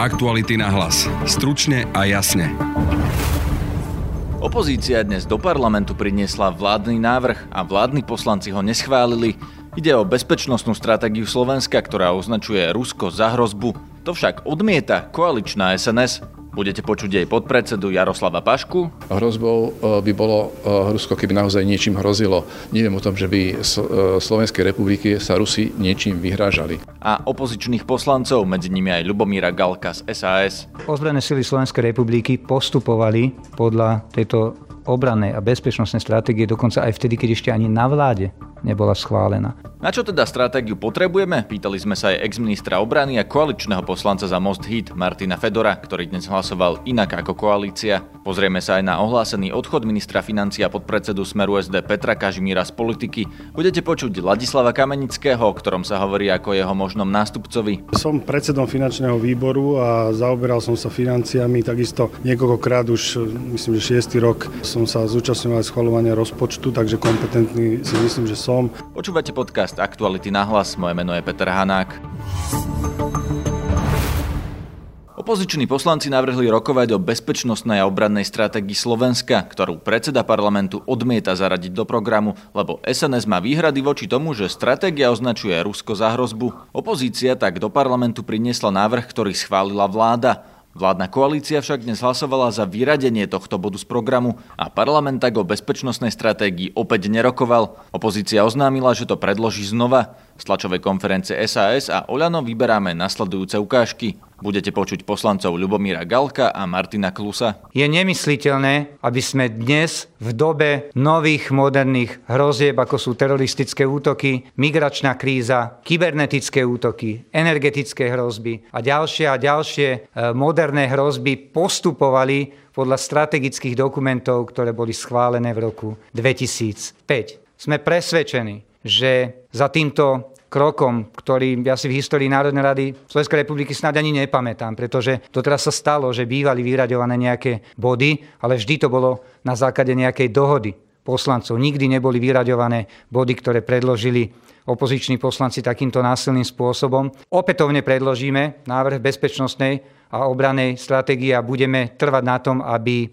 Aktuality na hlas. Stručne a jasne. Opozícia dnes do parlamentu priniesla vládny návrh a vládni poslanci ho neschválili. Ide o bezpečnostnú stratégiu Slovenska, ktorá označuje Rusko za hrozbu. To však odmieta koaličná SNS. Budete počuť jej podpredsedu Jaroslava Pašku. Hrozbou e, by bolo e, Rusko, keby naozaj niečím hrozilo. Neviem o tom, že by e, Slovenskej republiky sa Rusi niečím vyhrážali. A opozičných poslancov, medzi nimi aj Lubomíra Galka z SAS. Ozbrojené sily Slovenskej republiky postupovali podľa tejto obrannej a bezpečnostnej stratégie dokonca aj vtedy, keď ešte ani na vláde nebola schválená. Na čo teda stratégiu potrebujeme? Pýtali sme sa aj ex-ministra obrany a koaličného poslanca za Most Hit Martina Fedora, ktorý dnes hlasoval inak ako koalícia. Pozrieme sa aj na ohlásený odchod ministra financia pod predsedu Smeru SD Petra Kažimíra z politiky. Budete počuť Ladislava Kamenického, o ktorom sa hovorí ako jeho možnom nástupcovi. Som predsedom finančného výboru a zaoberal som sa financiami takisto niekoľkokrát už, myslím, že šiestý rok som sa zúčastňoval schvalovania rozpočtu, takže kompetentný si myslím, že som som. Počúvate podcast Aktuality na hlas, moje meno je Peter Hanák. Opoziční poslanci navrhli rokovať o bezpečnostnej a obrannej stratégii Slovenska, ktorú predseda parlamentu odmieta zaradiť do programu, lebo SNS má výhrady voči tomu, že stratégia označuje Rusko za hrozbu. Opozícia tak do parlamentu priniesla návrh, ktorý schválila vláda. Vládna koalícia však dnes hlasovala za vyradenie tohto bodu z programu a parlament tak o bezpečnostnej stratégii opäť nerokoval. Opozícia oznámila, že to predloží znova. Z tlačovej konferencie SAS a Oľano vyberáme nasledujúce ukážky. Budete počuť poslancov Ľubomíra Galka a Martina Klusa. Je nemysliteľné, aby sme dnes v dobe nových moderných hrozieb, ako sú teroristické útoky, migračná kríza, kybernetické útoky, energetické hrozby a ďalšie a ďalšie e, moderné hrozby postupovali podľa strategických dokumentov, ktoré boli schválené v roku 2005. Sme presvedčení, že za týmto krokom, ktorý ja si v histórii Národnej rady Slovenskej republiky snad ani nepamätám, pretože to teraz sa stalo, že bývali vyraďované nejaké body, ale vždy to bolo na základe nejakej dohody poslancov. Nikdy neboli vyraďované body, ktoré predložili opoziční poslanci takýmto násilným spôsobom. Opätovne predložíme návrh bezpečnostnej a obranej stratégie a budeme trvať na tom, aby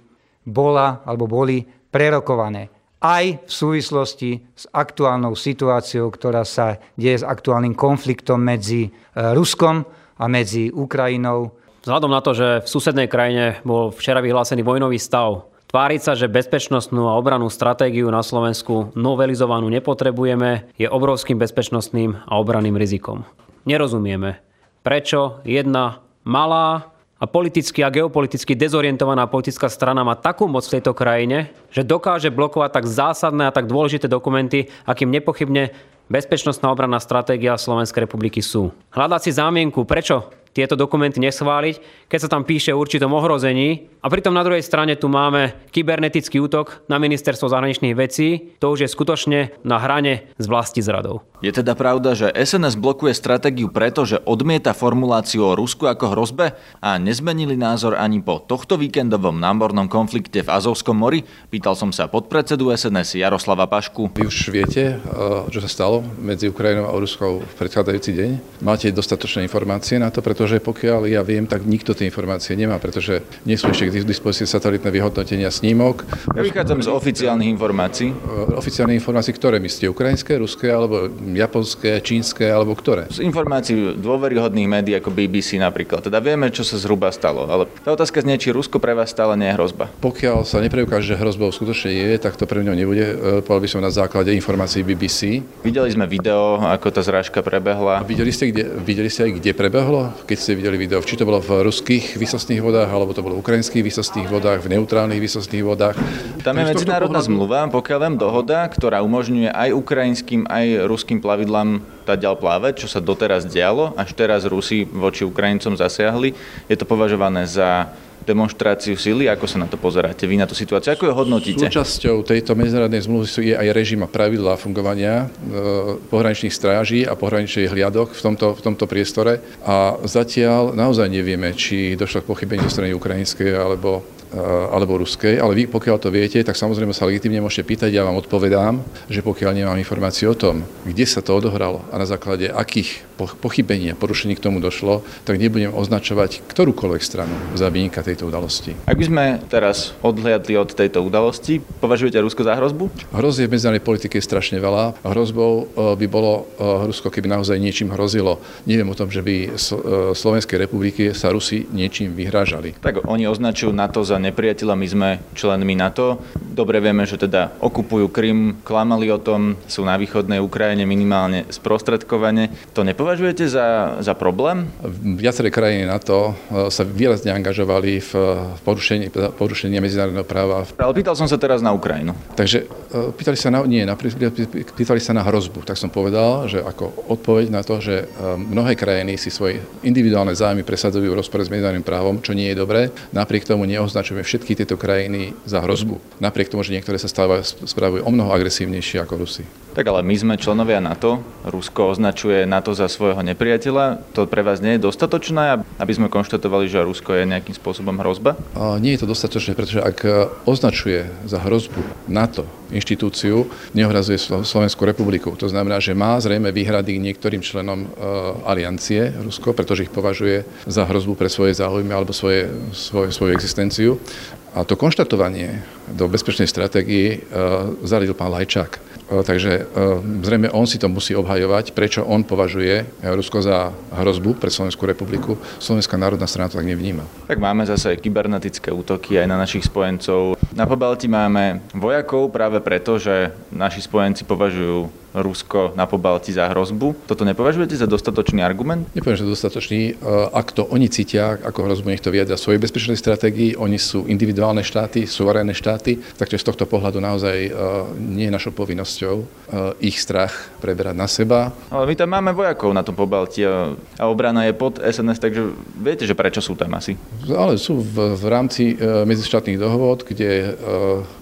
bola alebo boli prerokované aj v súvislosti s aktuálnou situáciou, ktorá sa deje s aktuálnym konfliktom medzi e, Ruskom a medzi Ukrajinou. Vzhľadom na to, že v susednej krajine bol včera vyhlásený vojnový stav, tváriť sa, že bezpečnostnú a obranú stratégiu na Slovensku novelizovanú nepotrebujeme, je obrovským bezpečnostným a obranným rizikom. Nerozumieme, prečo jedna malá a politicky a geopoliticky dezorientovaná politická strana má takú moc v tejto krajine, že dokáže blokovať tak zásadné a tak dôležité dokumenty, akým nepochybne bezpečnostná obranná stratégia Slovenskej republiky sú. Hľadať si zámienku, prečo tieto dokumenty neschváliť, keď sa tam píše o určitom ohrození. A pritom na druhej strane tu máme kybernetický útok na ministerstvo zahraničných vecí. To už je skutočne na hrane s vlasti zradou. Je teda pravda, že SNS blokuje stratégiu preto, že odmieta formuláciu o Rusku ako hrozbe a nezmenili názor ani po tohto víkendovom námornom konflikte v Azovskom mori? Pýtal som sa podpredsedu SNS Jaroslava Pašku. Vy už viete, eh, čo sa stalo medzi Ukrajinou a Ruskou v predchádzajúci deň? Máte dostatočné informácie na to, pretože pretože pokiaľ ja viem, tak nikto tie informácie nemá, pretože nie sú ešte k dispozícii satelitné vyhodnotenia snímok. Ja vychádzam z oficiálnych informácií. E, oficiálne informácií, ktoré myslíte? Ukrajinské, ruské, alebo japonské, čínske, alebo ktoré? Z informácií dôveryhodných médií ako BBC napríklad. Teda vieme, čo sa zhruba stalo. Ale tá otázka znie, či Rusko pre vás stále nie je hrozba. Pokiaľ sa nepreukáže, že hrozbou skutočne je, tak to pre mňa nebude. E, povedal by som na základe informácií BBC. Videli sme video, ako tá zrážka prebehla. A videli ste, kde, videli ste aj, kde prebehlo? Keď keď ste videli video, či to bolo v ruských výsostných vodách, alebo to bolo v ukrajinských výsostných vodách, v neutrálnych výsostných vodách. Tam je medzinárodná zmluva, pokiaľ viem dohoda, ktorá umožňuje aj ukrajinským, aj ruským plavidlám tá ďal plávať, čo sa doteraz dialo, až teraz Rusi voči Ukrajincom zasiahli. Je to považované za demonstráciu sily? Ako sa na to pozeráte vy na tú situáciu? Ako ju hodnotíte? Súčasťou tejto medzinárodnej zmluvy je aj režim a pravidlá fungovania e, pohraničných stráží a pohraničných hliadok v tomto, v tomto priestore. A zatiaľ naozaj nevieme, či došlo k pochybeniu zo strany ukrajinskej alebo alebo ruskej, ale vy pokiaľ to viete, tak samozrejme sa legitimne môžete pýtať, ja vám odpovedám, že pokiaľ nemám informáciu o tom, kde sa to odohralo a na základe akých pochybení a porušení k tomu došlo, tak nebudem označovať ktorúkoľvek stranu za vynika tejto udalosti. Ak by sme teraz odhliadli od tejto udalosti, považujete Rusko za hrozbu? Hrozie v medzinárodnej politike je strašne veľa. Hrozbou by bolo Rusko, keby naozaj niečím hrozilo. Neviem o tom, že by Slovenskej republiky sa Rusi niečím vyhrážali. Tak oni označujú NATO za nepriateľa, my sme členmi NATO. Dobre vieme, že teda okupujú Krym, klamali o tom, sú na východnej Ukrajine minimálne sprostredkovane. To nepovažujete za, za problém? Viaceré krajiny NATO e, sa výrazne angažovali v porušení, porušení medzinárodného práva. Ale pýtal som sa teraz na Ukrajinu. Takže e, pýtali sa na, nie, na, pýtali sa na hrozbu. Tak som povedal, že ako odpoveď na to, že e, mnohé krajiny si svoje individuálne zájmy presadzujú v rozpore s medzinárodným právom, čo nie je dobré. Napriek tomu neoznačujeme všetky tieto krajiny za hrozbu. Napriek tomu, že niektoré sa stávajú, spravujú o mnoho agresívnejšie ako Rusi. Tak ale my sme členovia NATO, Rusko označuje NATO za svojho nepriateľa. To pre vás nie je dostatočné, aby sme konštatovali, že Rusko je nejakým spôsobom hrozba? Nie je to dostatočné, pretože ak označuje za hrozbu NATO inštitúciu, neohrazuje Slovenskú republiku. To znamená, že má zrejme výhrady niektorým členom e, aliancie Rusko, pretože ich považuje za hrozbu pre svoje záujmy alebo svoje, svoje, svoju existenciu. A to konštatovanie do bezpečnej stratégii uh, zaradil pán Lajčák. Uh, takže uh, zrejme on si to musí obhajovať, prečo on považuje Rusko za hrozbu pre Slovenskú republiku. Slovenská národná strana to tak nevníma. Tak máme zase kybernetické útoky aj na našich spojencov. Na Pobalti máme vojakov práve preto, že naši spojenci považujú Rusko na Pobalti za hrozbu. Toto nepovažujete za dostatočný argument? Nepoviem, že dostatočný. E, ak to oni cítia ako hrozbu, nech to viedra svojej bezpečnej stratégii. Oni sú individuálne štáty, suverénne štáty, takže z tohto pohľadu naozaj e, nie je našou povinnosťou e, ich strach preberať na seba. Ale my tam máme vojakov na tom Pobalti a obrana je pod SNS, takže viete, že prečo sú tam asi? Ale sú v, v rámci medzištátnych dohôd, kde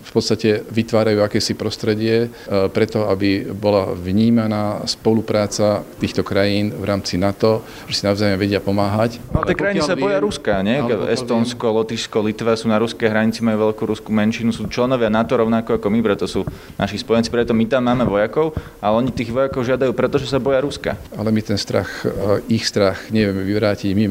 v podstate vytvárajú akési prostredie preto, aby bola vnímaná spolupráca týchto krajín v rámci NATO, že si navzájom vedia pomáhať. No tie krajiny sa boja Ruska, nie? Estonsko, Lotyšsko, Litva sú na ruskej hranici, majú veľkú ruskú menšinu, sú členovia NATO rovnako ako my, preto sú naši spojenci, preto my tam máme vojakov, ale oni tých vojakov žiadajú, pretože sa boja Ruska. Ale my ten strach, eh, ich strach nevieme vyvrátiť, my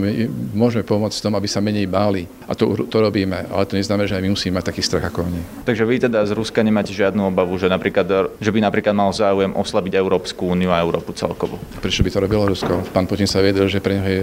môžeme pomôcť tom, aby sa menej báli. A to, to robíme, ale to neznamená, že aj my musíme mať taký strach ako oni. Takže vy teda z Ruska nemáte žiadnu obavu, že, napríklad, že by napríklad mal záujem oslabiť Európsku úniu a Európu celkovo. Prečo by to robilo Rusko? Pán Putin sa vedel, že pre neho je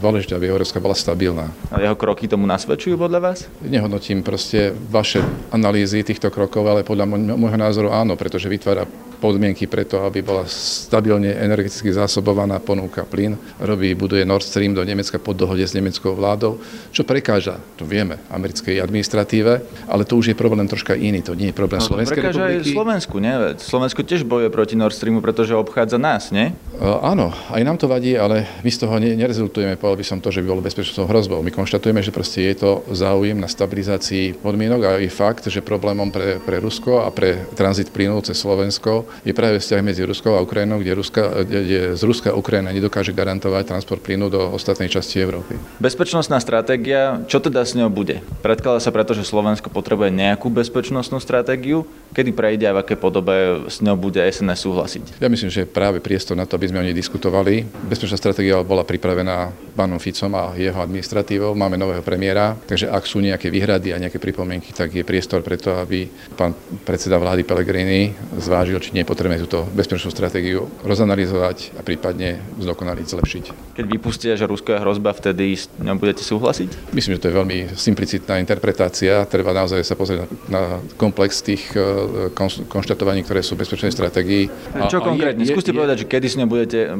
dôležité, aby Európska bola stabilná. A jeho kroky tomu nasvedčujú podľa vás? Nehodnotím proste vaše analýzy týchto krokov, ale podľa môjho názoru áno, pretože vytvára podmienky preto, aby bola stabilne energeticky zásobovaná ponúka plyn. Robí, buduje Nord Stream do Nemecka pod dohode s nemeckou vládou, čo prekáža, to vieme, americkej administratíve, ale to už je problém troška iný, to nie je problém no, Slovenskej prekáža republiky. aj Slovensku, nie? Slovensko tiež bojuje proti Nord Streamu, pretože obchádza nás, nie? Uh, áno, aj nám to vadí, ale my z toho ne, nerezultujeme, povedal by som to, že by bolo bezpečnostnou hrozbou. My konštatujeme, že proste je to záujem na stabilizácii podmienok a je fakt, že problémom pre, pre Rusko a pre tranzit plynu cez Slovensko je práve vzťah medzi Ruskou a Ukrajinou, kde, Ruska, kde z Ruska Ukrajina nedokáže garantovať transport plynu do ostatnej časti Európy. Bezpečnostná stratégia, čo teda s ňou bude? Predkladá sa preto, že Slovensko potrebuje nejakú bezpečnostnú stratégiu, kedy prejde a v aké podobe s ňou bude SNS súhlasiť? Ja myslím, že práve priestor na to, aby sme o nej diskutovali. Bezpečná stratégia bola pripravená pánom Ficom a jeho administratívou. Máme nového premiéra, takže ak sú nejaké výhrady a nejaké pripomienky, tak je priestor preto, aby pán predseda vlády Pellegrini zvážil, či nie je potrebné túto bezpečnostnú stratégiu rozanalizovať a prípadne zdokonaliť, zlepšiť. Keď vypustia, že Rusko je hrozba, vtedy s ňou budete súhlasiť? Myslím, že to je veľmi simplicitná interpretácia. Treba naozaj sa pozrieť na komplex tých e, konštatovaní, ktoré sú v bezpečnej stratégii. Čo konkrétne? Skúste je, povedať, že kedy s ňou budete,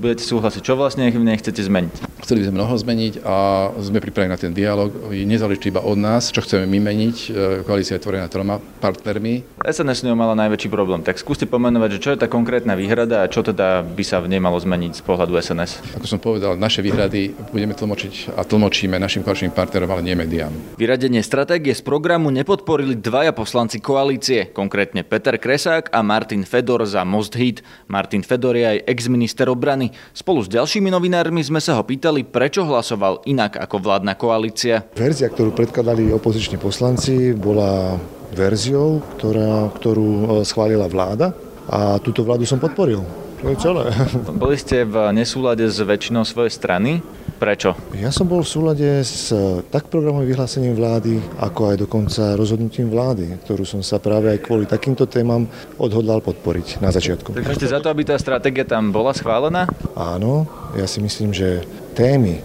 budete súhlasiť. Čo vlastne v nej chcete zmeniť? Chceli by sme mnoho zmeniť a sme pripravení na ten dialog. Nezáleží iba od nás, čo chceme my meniť. E, koalícia je tvorená troma partnermi. SNS ňou mala najväčší problém. Tak skúste pomenovať, že čo je tá konkrétna výhrada a čo teda by sa v nej malo zmeniť z pohľadu SNS? Ako som povedal, naše výhrady budeme tlmočiť a tlmočíme našim koaličným partnerom, ale nie médiám. Vyradenie stratégie z programu nepodporili dvaja poslanci koalície, konkrétne Peter Kresák a Martin Fedor za Most Hit. Martin Fedor je aj ex-minister obrany. Spolu s ďalšími novinármi sme sa ho pýtali, povedali, prečo hlasoval inak ako vládna koalícia. Verzia, ktorú predkladali opoziční poslanci, bola verziou, ktorá, ktorú e, schválila vláda a túto vládu som podporil. To je celé. Boli ste v nesúlade s väčšinou svojej strany. Prečo? Ja som bol v súlade s tak programovým vyhlásením vlády, ako aj dokonca rozhodnutím vlády, ktorú som sa práve aj kvôli takýmto témam odhodlal podporiť na začiatku. Takže ste za to, aby tá stratégia tam bola schválená? Áno, ja si myslím, že témy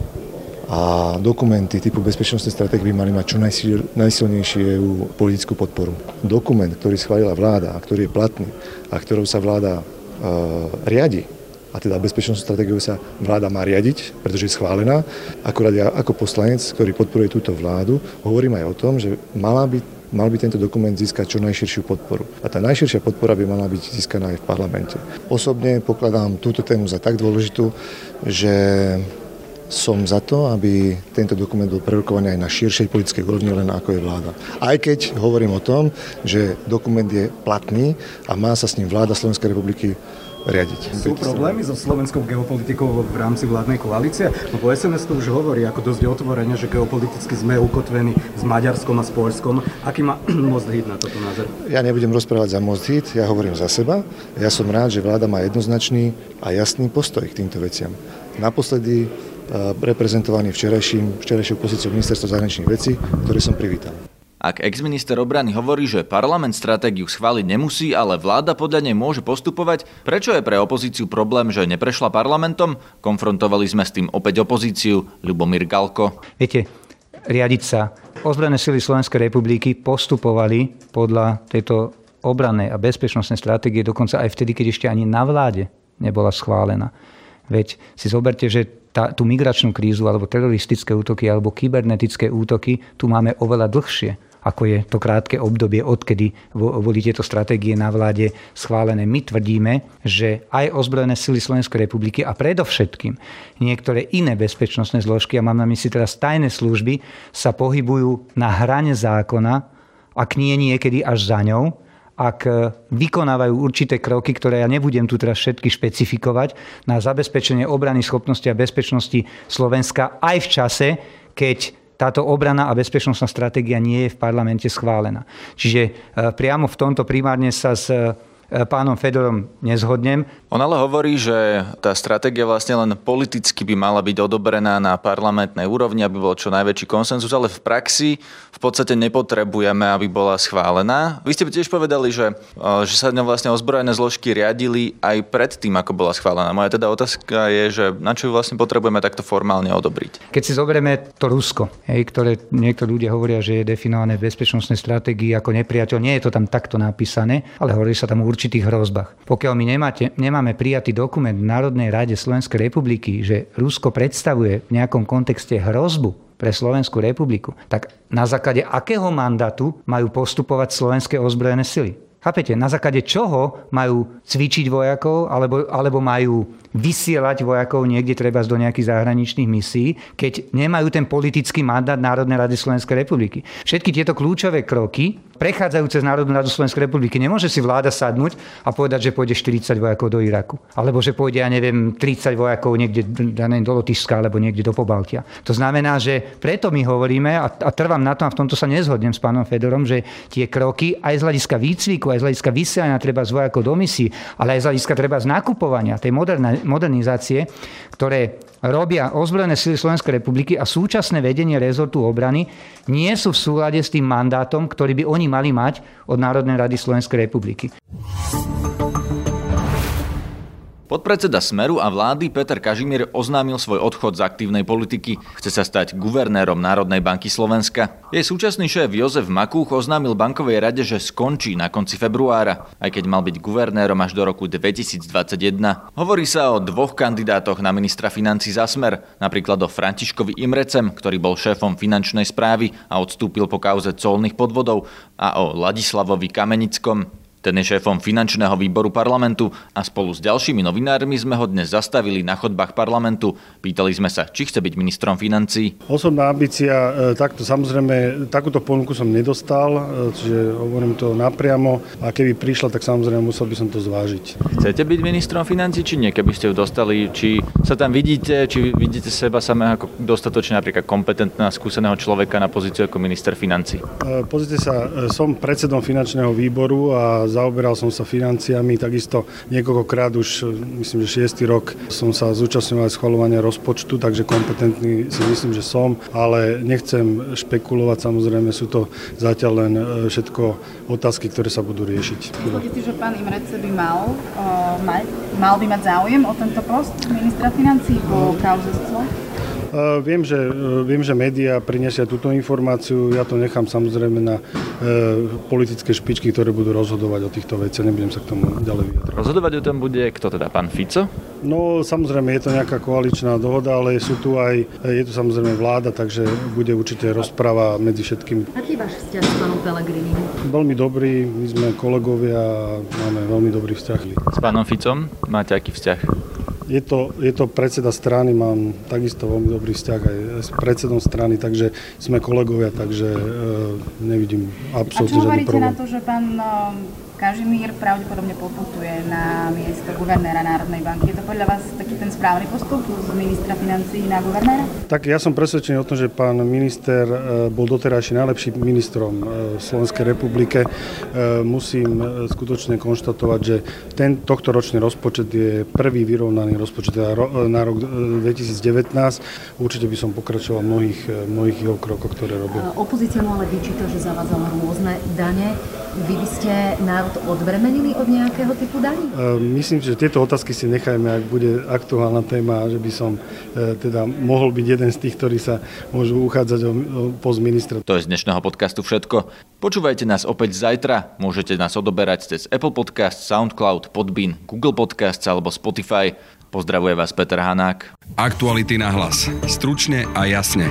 a dokumenty typu bezpečnostnej stratégie by mali mať čo najsilnejšiu politickú podporu. Dokument, ktorý schválila vláda a ktorý je platný a ktorou sa vláda uh, riadi, a teda bezpečnostnú stratégiu sa vláda má riadiť, pretože je schválená. Akurát ja ako poslanec, ktorý podporuje túto vládu, hovorím aj o tom, že mala by mal by tento dokument získať čo najširšiu podporu. A tá najširšia podpora by mala byť získaná aj v parlamente. Osobne pokladám túto tému za tak dôležitú, že som za to, aby tento dokument bol prerokovaný aj na širšej politickej úrovni, len ako je vláda. Aj keď hovorím o tom, že dokument je platný a má sa s ním vláda Slovenskej republiky riadiť. Sú problémy so slovenskou geopolitikou v rámci vládnej koalície? No po SNS to už hovorí ako dosť otvorene, že geopoliticky sme ukotvení s Maďarskom a s Polskom. Aký má Most Hit na toto názor? Ja nebudem rozprávať za Most Hit, ja hovorím za seba. Ja som rád, že vláda má jednoznačný a jasný postoj k týmto veciam. Naposledy reprezentovaný včerajším, včerajšou pozíciou ministerstva zahraničných vecí, ktoré som privítal. Ak exminister obrany hovorí, že parlament stratégiu schváliť nemusí, ale vláda podľa nej môže postupovať, prečo je pre opozíciu problém, že neprešla parlamentom? Konfrontovali sme s tým opäť opozíciu. Ľubomír Galko. Viete, riadiť sa. Ozbrojené sily Slovenskej republiky postupovali podľa tejto obrannej a bezpečnostnej stratégie dokonca aj vtedy, keď ešte ani na vláde nebola schválená. Veď si zoberte, že tá, tú migračnú krízu alebo teroristické útoky alebo kybernetické útoky tu máme oveľa dlhšie ako je to krátke obdobie, odkedy boli tieto stratégie na vláde schválené. My tvrdíme, že aj ozbrojené sily Slovenskej republiky a predovšetkým niektoré iné bezpečnostné zložky, a mám na mysli teraz tajné služby, sa pohybujú na hrane zákona, ak nie niekedy až za ňou, ak vykonávajú určité kroky, ktoré ja nebudem tu teraz všetky špecifikovať, na zabezpečenie obrany schopnosti a bezpečnosti Slovenska aj v čase, keď táto obrana a bezpečnostná stratégia nie je v parlamente schválená. Čiže e, priamo v tomto primárne sa E, pánom Fedorom nezhodnem. On ale hovorí, že tá stratégia vlastne len politicky by mala byť odobrená na parlamentnej úrovni, aby bol čo najväčší konsenzus, ale v praxi v podstate nepotrebujeme, aby bola schválená. Vy ste tiež povedali, že, e, že sa ňou vlastne ozbrojené zložky riadili aj pred tým, ako bola schválená. Moja teda otázka je, že na čo ju vlastne potrebujeme takto formálne odobriť. Keď si zoberieme to Rusko, hej, ktoré niektorí ľudia hovoria, že je definované v bezpečnostnej stratégii ako nepriateľ, nie je to tam takto napísané, ale hovorí sa tam určitých hrozbách. Pokiaľ my nemáte, nemáme prijatý dokument v Národnej rade Slovenskej republiky, že Rusko predstavuje v nejakom kontexte hrozbu pre Slovenskú republiku, tak na základe akého mandátu majú postupovať slovenské ozbrojené sily? Chápete, na základe čoho majú cvičiť vojakov alebo, alebo majú vysielať vojakov niekde treba do nejakých zahraničných misií, keď nemajú ten politický mandát Národnej rady Slovenskej republiky. Všetky tieto kľúčové kroky prechádzajú cez Národnú radu Slovenskej republiky. Nemôže si vláda sadnúť a povedať, že pôjde 40 vojakov do Iraku. Alebo že pôjde, ja neviem, 30 vojakov niekde do Lotyšska alebo niekde do Pobaltia. To znamená, že preto my hovoríme, a, a trvám na tom, a v tomto sa nezhodnem s pánom Fedorom, že tie kroky aj z hľadiska výcviku, aj z hľadiska vysielania treba z vojakov do misií, ale aj z hľadiska treba z nakupovania tej modernizácie, ktoré robia ozbrojené sily Slovenskej republiky a súčasné vedenie rezortu obrany nie sú v súlade s tým mandátom, ktorý by oni mali mať od Národnej rady Slovenskej republiky. Podpredseda Smeru a vlády Peter Kažimír oznámil svoj odchod z aktívnej politiky. Chce sa stať guvernérom Národnej banky Slovenska. Jej súčasný šéf Jozef Makúch oznámil bankovej rade, že skončí na konci februára, aj keď mal byť guvernérom až do roku 2021. Hovorí sa o dvoch kandidátoch na ministra financí za Smer, napríklad o Františkovi Imrecem, ktorý bol šéfom finančnej správy a odstúpil po kauze colných podvodov, a o Ladislavovi Kamenickom, Ten je šéfom finančného výboru parlamentu a spolu s ďalšími novinármi sme ho dnes zastavili na chodbách parlamentu. Pýtali sme sa, či chce byť ministrom financií. Osobná ambícia, e, takto samozrejme, takúto ponuku som nedostal, e, čiže hovorím to napriamo a keby prišla, tak samozrejme musel by som to zvážiť. Chcete byť ministrom financií, či nie, keby ste ju dostali, či sa tam vidíte, či vidíte seba samého ako dostatočne napríklad kompetentného, skúseného človeka na pozíciu ako minister financí? E, pozrite sa, som predsedom finančného výboru a zaoberal som sa financiami, takisto niekoľkokrát už, myslím, že šiestý rok som sa zúčastňoval schvalovania rozpočtu, takže kompetentný si myslím, že som, ale nechcem špekulovať, samozrejme sú to zatiaľ len e, všetko otázky, ktoré sa budú riešiť. Myslíte, že pán Imrece by mal, uh, mal, mal by mať záujem o tento post ministra financí po kauze Viem, že, viem, že médiá prinesia túto informáciu, ja to nechám samozrejme na e, politické špičky, ktoré budú rozhodovať o týchto veciach, nebudem sa k tomu ďalej vyjadrovať. Rozhodovať o tom bude kto teda, pán Fico? No samozrejme je to nejaká koaličná dohoda, ale sú tu aj, je tu samozrejme vláda, takže bude určite rozpráva medzi všetkými. Aký je váš vzťah s pánom Pelegrini? Veľmi dobrý, my sme kolegovia a máme veľmi dobrý vzťah. S pánom Ficom máte aký vzťah? Je to, je to predseda strany, mám takisto veľmi dobrý vzťah aj s predsedom strany, takže sme kolegovia, takže e, nevidím absolútne žiadny problém. A čo hovoríte na to, že pán Kažimír pravdepodobne poputuje na miesto guvernéra Národnej banky. Je to podľa vás taký ten správny postup z ministra financí na guvernéra? Tak ja som presvedčený o tom, že pán minister e, bol doterajší najlepším ministrom v Slovenskej republike. Musím skutočne konštatovať, že ten tohto ročný rozpočet je prvý vyrovnaný rozpočet na rok 2019. Určite by som pokračoval v mnohých, mnohých jeho krokoch, ktoré robil. Opozícia mu ale vyčíta, že zavádzala rôzne dane. Vy by ste národ odbremenili od nejakého typu daní? Myslím, že tieto otázky si nechajme, ak bude aktuálna téma, že by som e, teda mohol byť jeden z tých, ktorí sa môžu uchádzať o, o post ministra. To je z dnešného podcastu všetko. Počúvajte nás opäť zajtra. Môžete nás odoberať cez Apple Podcast, SoundCloud, Podbean, Google Podcast alebo Spotify. Pozdravuje vás Peter Hanák. Aktuality na hlas. Stručne a jasne.